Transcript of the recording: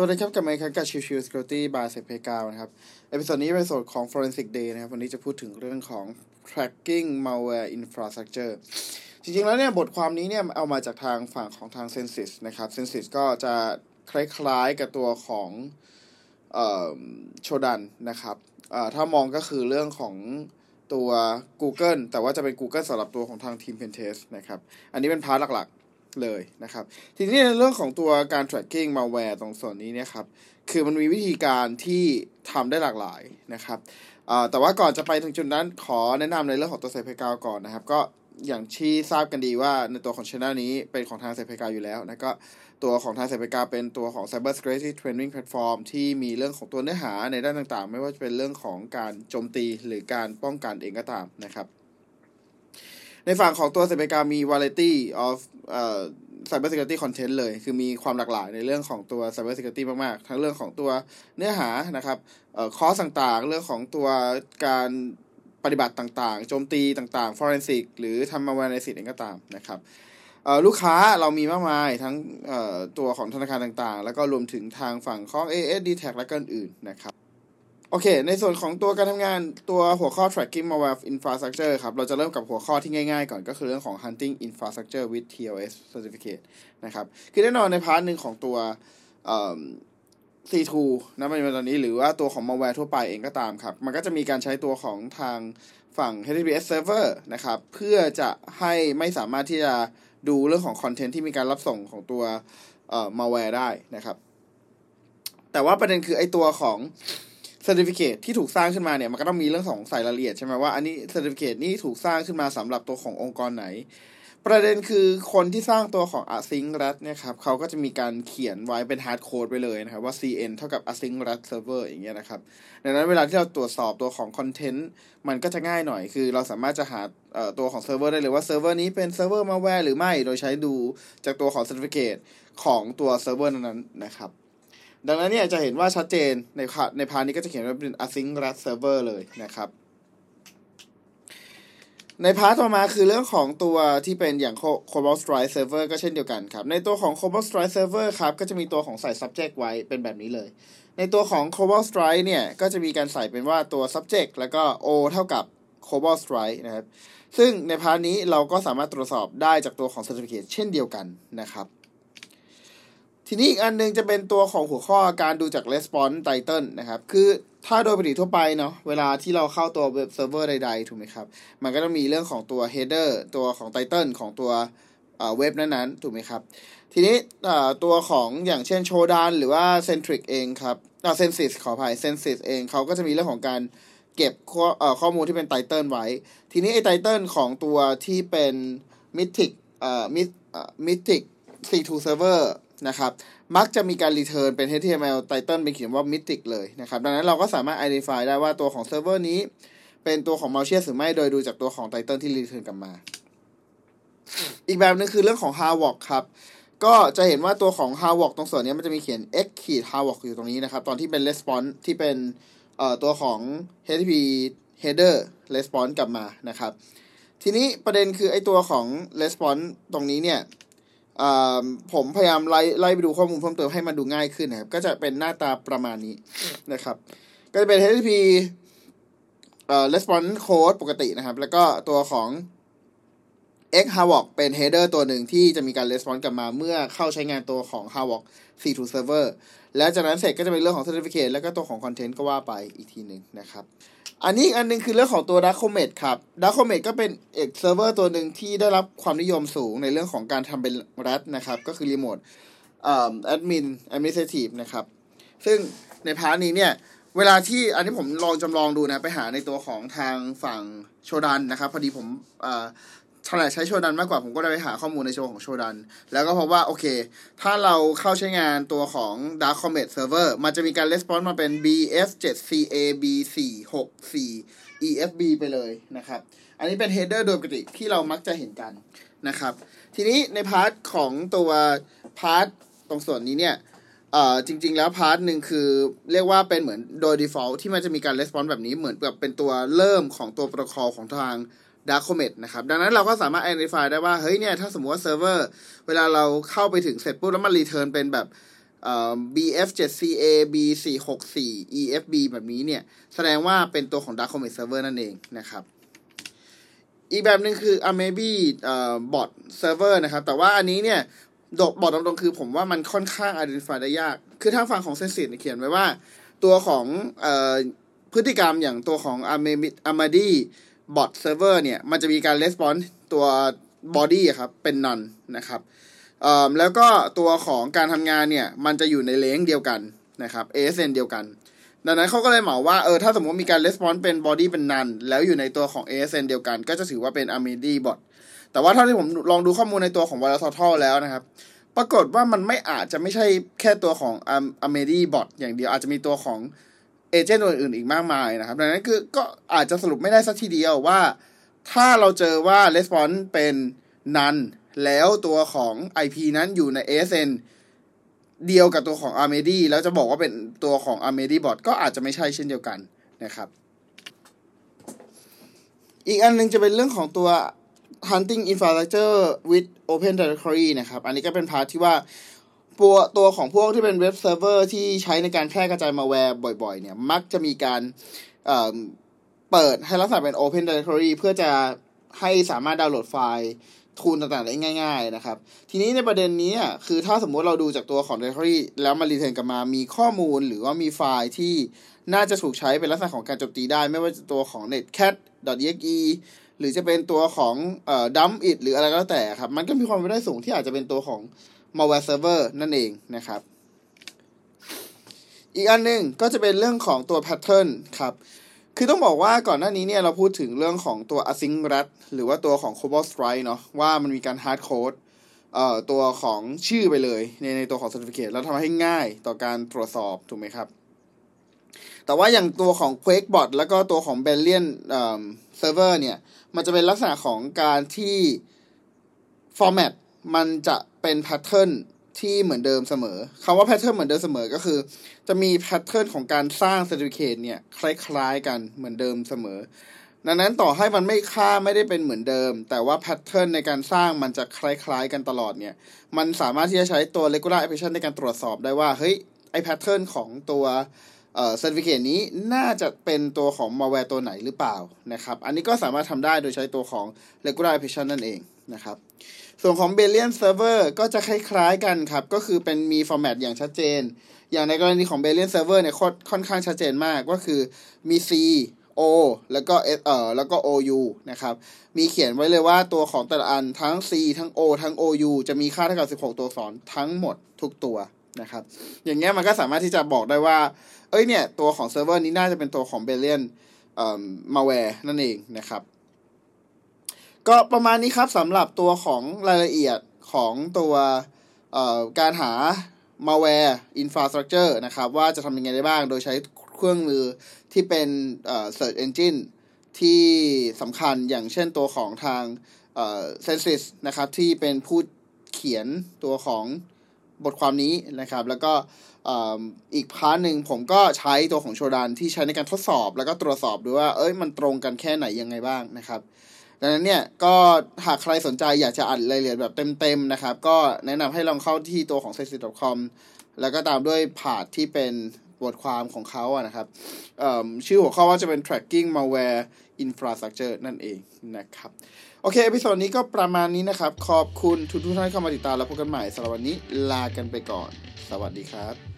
สวัสดีครับ กับมค์ครับกับ Chill Chill Security by SECPlayground นะครับ episode นี้เป็น episode ของ Forensic Day นะครับ วันนี้จะพูดถึงเรื่องของ tracking malware infrastructure จริงๆ แล้วเนี่ย บทความนี้เนี่ย เอามาจากทางฝั่งของทาง Censys นะครับ Censys ก็จะคล้ายๆกับตัวของ Shodan นะครับ ถ้ามองก็คือเรื่องของตัว Google แต่ว่าจะเป็น Google สำหรับตัวของทางทีม Pentest นะครับ อันนี้เป็น part หลัก เลยนะครับ ทีนี้ในเรื่องของตัวการ tracking malware ตรงส่วนนี้เนี่ยครับ คือมันมีวิธีการที่ทำได้หลากหลายนะครับแต่ว่าก่อนจะไปถึงจุดนั้นขอแนะนำในเรื่องของตัวเซฟเพกาก่อนนะครับ ก็อย่างที่ทราบกันดีว่าในตัวของช anel นี้เป็นของทางเซฟเพกาอยู่แล้วนะก็ตัวของทางเซฟเพกาเป็นตัวของ Cyber Security Training Platform ที่มีเรื่องของตัวเนื้อหาในด้านต่างๆ ไม่ว่าจะเป็นเรื่องของการโจมตีหรือการป้องกันเองก็ตามนะครับ ในฝั่งของตัวเซเบกามี variety of เอ่อ cyber security content เลย คือมีความหลากหลายในเรื่องของตัว cyber security มาก ๆ ทั้งเรื่องของตัวเนื้อหานะครับเอ่อคอร์สต่างๆ เรื่องของตัวการปฏิบัติต่างๆ โจมตีต่างๆ forensic หรือทำมา analysis เองก็ตามนะครับลูกค้าเรามีมากมายทั้งตัวของธนาคารต่างๆ แล้วก็รวมถึงทางฝั่งของ AS d t a c และก็อื่นๆนะครับ โอเค ในส่วนของตัวการทำงานตัวหัวข้อ tracking malware infrastructure ครับ เราจะเริ่มกับหัวข้อที่ง่ายๆก่อนก็คือเรื่องของ hunting infrastructure with TLS certificate นะครับ คือแน่นอนใน part หนึ่งของตัว C2 นะมันเป็นตอนนี้หรือว่าตัวของ malware ทั่วไปเองก็ตามครับ มันก็จะมีการใช้ตัวของทางฝั่ง HTTPS server นะครับ เพื่อจะให้ไม่สามารถที่จะดูเรื่องของคอนเทนต์ที่มีการรับส่งของตัว malware ได้นะครับ แต่ว่าประเด็นคือไอตัวของ certificate ที่ถูกสร้างขึ้นมาเนี่ยมันก็ต้องมีเรื่องของใส่รายละเอียดใช่ไหมว่าอันนี้ certificate นี้ถูกสร้างขึ้นมาสำหรับตัวขององค์กรไหน ประเด็นคือคนที่สร้างตัวของ AsyncRAT เนี่ยครับเขาก็จะมีการเขียนไว้เป็น hard code ไปเลยนะครับว่า CN เท่ากับ AsyncRAT server อย่างเงี้ยนะครับดังนั้นเวลาที่เราตรวจสอบตัวของคอนเทนต์มันก็จะง่ายหน่อย คือเราสามารถจะหาตัวของเซิร์ฟเวอร์ได้เลยว่าเซิร์ฟเวอร์นี้เป็นเซิร์ฟเวอร์มาแวร์หรือไม่โดยใช้ดูจากตัวของ certificate ของตัวเซิร์ฟเวอร์นั้นนะครับ ดังนั้นเนี่ยจะเห็นว่าชัดเจนในในพานี้ก็จะเขียนว่าเป็น AsyncRAT server เลยนะครับใน part ต่อมาคือเรื่องของตัวที่เป็นอย่าง Cobalt Strike Server ก็เช่นเดียวกันครับ ในตัวของ Cobalt Strike Server ครับ ก็จะมีตัวของใส่ subject ไว้เป็นแบบนี้เลย ในตัวของ Cobalt Strike เนี่ย ก็จะมีการใส่เป็นว่าตัว subject แล้วก็ O เท่ากับ Cobalt Strike นะครับ ซึ่งใน part นี้เราก็สามารถตรวจสอบได้จากตัวของ certificate เช่นเดียวกันนะครับ ทีนี้อีกอันนึงจะเป็นตัวของหัวข้อการดูจาก response title นะครับ คือถ้าโดยปกติทั่วไปเนาะเวลาที่เราเข้าตัวเว็บเซิร์ฟเวอร์ใดๆ ถูกไหมครับ มันก็ต้องมีเรื่องของตัว header ตัวของ title ของตัวเว็บนั้นๆ ถูกไหมครับ ทีนี้ตัวของอย่างเช่น Shodan หรือว่า Censys เองครับอ่า Censys ขออภัย Censys เองเขาก็จะมีเรื่องของการเก็บข้อข้อมูลที่เป็น title ไว้ ทีนี้ไอ้ title ของตัวที่เป็น Mythic เอ่อ Mythic C2 server นะครับ มักจะมีการ return เป็น HTML title เป็นเขียนว่า Mythic เลยนะครับ ดังนั้นเราก็สามารถ identify ได้ว่าตัวของเซิร์ฟเวอร์นี้ เป็นตัวของ malicious หรือไม่โดยดูจากตัวของ title ที่ return กลับมา อีกแบบนึงคือเรื่องของ h a r w a r k ครับ ก็จะเห็นว่าตัวของ h a r w a r k ตรงส่วนนี้มันจะมีเขียน x ขีด h a r w a r k อยู่ตรงนี้นะครับ ตอนที่เป็น response ที่เป็นเอ่อตัวของ HTTP header response กลับมานะครับ ทีนี้ประเด็นคือไอตัวของ response ตรงนี้เนี่ย ผมพยายามไล่ไล่ไปดูข้อมูลเพิ่มเติมให้มันดูง่ายขึ้นนะครับ ก็จะเป็นหน้าตาประมาณนี้นะครับ ก็จะเป็น HTTP เอ่อ response code ปกตินะครับ แล้วก็ตัวของ x h a w o k เป็น header ตัวหนึ่งที่จะมีการ response กลับมาเมื่อเข้าใช้งานตัวของ h a w o k C2 server แล้วจากนั้นเสร็จก็จะเป็นเรื่องของ certificate แล้วก็ตัวของ content ก็ว่าไปอีกทีหนึ่งนะครับ อันนี้อันนึงคือเรื่องของตัว d a r k o m e t ครับ d a r k o m e t ก็เป็นเอกเซิร์ฟเวอร์ตัวหนึ่งที่ได้รับความนิยมสูงในเรื่องของการทำเป็น RAT นะครับ ก็คือ remote admin administrative นะครับ ซึ่งใน part นี้เนี่ย เวลาที่อันนี้ผมลองจำลองดูนะ ไปหาในตัวของทางฝั่ง Shodan นะครับ พอดีผม ถนัดใช้ Shodan มากกว่าผมก็ได้ไปหาข้อมูลในโชของ Shodan แล้วก็พบว่าโอเค ถ้าเราเข้าใช้งานตัวของ Dark Comet Server มันจะมีการ response มาเป็น BF7CAB4EFB ไปเลยนะครับ อันนี้เป็น header โดยปกติที่เรามักจะเห็นกันนะครับ ทีนี้ใน part ของตัว part ตรงส่วนนี้เนี่ยเอ่อจริง ๆ แล้ว part หนึ่งคือเรียกว่าเป็นเหมือนโดย default ที่มันจะมีการ response แบบนี้เหมือนแบบเป็นตัวเริ่มของตัวโปรโตคอลของทาง ดาร์คเม t นะครับ ดังนั้นเราก็สามารถ identify ได้ว่า เฮ้ยเนี่ย ถ้าสมมติว่าเซิร์ฟเวอร์ เวลาเราเข้าไปถึงเสร็จปุ๊บ แล้วมันรีเทิร์นเป็นแบบ BF7CA B464 EFB แบบนี้เนี่ย แสดงว่าเป็นตัวของ Dark Comet Server นั่นเองนะครับ อีกแบบหนึ่งคือ Amebi เอ่อ bot server นะครับ แต่ว่าอันนี้เนี่ยดบอกตรงๆคือผมว่ามันค่อนข้าง identify ได้ยาก คือทางฝั่งของ s e n s i t เขียนไว้ว่า ตัวของอพฤติกรรมอย่างตัวของ Amadi bot server เนี่ย มันจะมีการ response ตัว body ครับ เป็น none นะครับแล้วก็ตัวของการทำงานเนี่ย มันจะอยู่ในเลงเดียวกันนะครับ ASN เดียวกัน ดังนั้นเขาก็เลยเหมาว่า เออ ถ้าสมมติมีการ response เป็น body เป็น none แล้วอยู่ในตัวของ ASN เดียวกัน ก็จะถือว่าเป็น Amadi bot แต่ว่าเท่าที่ผมลองดูข้อมูลในตัวของ v i r u s t o แล้วนะครับ ปรากฏว่ามันไม่อาจจะไม่ใช่แค่ตัวของ Amadi bot อย่างเดียวอาจจะมีตัวของ เอเจนต์อื่นๆอีกมากมายนะครับ ดังนั้นคือก็อาจจะสรุปไม่ได้สักทีเดียวว่า ถ้าเราเจอว่า response เป็น none แล้วตัวของ IP นั้นอยู่ใน ASN เดียวกับตัวของ Armady แล้วจะบอกว่าเป็นตัวของ Armady bot ก็อาจจะไม่ใช่เช่นเดียวกันนะครับ อีกอันนึงจะเป็นเรื่องของตัว hunting infrastructure with open directory นะครับ อันนี้ก็เป็น part ที่ว่า ตัวตัวของพวกที่เป็นเว็บเซิร์ฟเวอร์ที่ใช้ในการแพร่กระจายมาแวร์บ่อยๆ เนี่ย มักจะมีการเปิดให้ลักษณะเป็น open directory เพื่อจะให้สามารถดาวน์โหลดไฟล์ tool ต่างๆได้ง่าย ๆ นะครับ ทีนี้ในประเด็นนี้คือถ้าสมมุติเราดูจากตัวของ directory แล้วมา return กลับมามีข้อมูลหรือว่ามีไฟล์ที่น่าจะถูกใช้เป็นลักษณะของการโจมตีได้ ไม่ว่าจะตัวของ netcat.exe หรือจะเป็นตัวของ dump it หรืออะไรก็แล้วแต่ครับ มันก็มีความเป็นได้สูงที่อาจจะเป็นตัวของ malware server นั่นเองนะครับ อีกอันหนึ่งก็จะเป็นเรื่องของตัว pattern ครับ คือต้องบอกว่าก่อนหน้านี้เนี่ยเราพูดถึงเรื่องของตัว async rat หรือว่าตัวของ cobalt strike เนาะว่ามันมีการ hard code เอ่อตัวของชื่อไปเลยในในตัวของ certificate แล้วทำให้ง่ายต่อการตรวจสอบถูกไหมครับ แต่ว่าอย่างตัวของ Qakbot แล้วก็ตัวของ b e l l i a n เอ่อ server เนี่ย มันจะเป็นลักษณะของการที่ format มันจะเป็น pattern ที่เหมือนเดิมเสมอคำว่า pattern เหมือนเดิมเสมอก็คือ จะมี pattern ของการสร้าง certificate เนี่ยคล้าย ๆ กันเหมือนเดิมเสมอ ดังนั้นต่อให้มันไม่ค่าไม่ได้เป็นเหมือนเดิม แต่ว่า pattern ในการสร้างมันจะคล้าย ๆ กันตลอดเนี่ย มันสามารถที่จะใช้ตัว regular expression ในการตรวจสอบได้ว่า เฮ้ย ไอ pattern ของตัวเอ่อ certificate นี้น่าจะเป็นตัวของ malware ตัวไหนหรือเปล่านะครับ อันนี้ก็สามารถทำได้โดยใช้ตัวของ regular expression นั่นเองนะครับ ส่วนของ BianLian Server ก็จะคล้ายๆกันครับ ก็คือเป็นมี format อย่างชัดเจน อย่างในกรณีของ BianLian Server เนี่ยค่อนข้างชัดเจนมากก็คือมี C O แล้วก็ S เอ่อแล้วก็ OU นะครับ มีเขียนไว้เลยว่าตัวของแต่ละอันทั้ง C ทั้ง O ทั้ง OU จะมีค่าเท่ากับ 16 ตัวอักษรทั้งหมดทุกตัวนะครับ อย่างเงี้ยมันก็สามารถที่จะบอกได้ว่า เอ้ยเนี่ย ตัวของเซิร์ฟเวอร์นี้น่าจะเป็นตัวของ BianLian เอ่อ malware นั่นเองนะครับ ก็ประมาณนี้ครับสำหรับตัวของรายละเอียดของตัวการหา malware infrastructure นะครับว่าจะทำยังไงได้บ้าง โดยใช้เครื่องมือที่เป็น search engine ที่สำคัญอย่างเช่นตัวของทาง Censys นะครับที่เป็นผู้เขียนตัวของบทความนี้นะครับ แล้วก็อีก part หนึ่งผมก็ใช้ตัวของ Shodan ที่ใช้ในการทดสอบ แล้วก็ตรวจสอบดูว่าเอ้ยมันตรงกันแค่ไหนยังไงบ้างนะครับ ดังนั้นเนี่ยก็หากใครสนใจอยากจะอ่านรายละเอียดแบบเต็มๆนะครับ ก็แนะนำให้ลองเข้าที่ตัวของ s e s i c o m แล้วก็ตามด้วย path ที่เป็นบทความของเขาอะนะครับชื่อหัวข้อว่าจะเป็น tracking malware infrastructure นั่นเองนะครับ โอเค episode นี้ก็ประมาณนี้นะครับ ขอบคุณทุกท่านที่เข้ามาติดตามแล้วพบกันใหม่สำหรับวันนี้ลากันไปก่อน สวัสดีครับ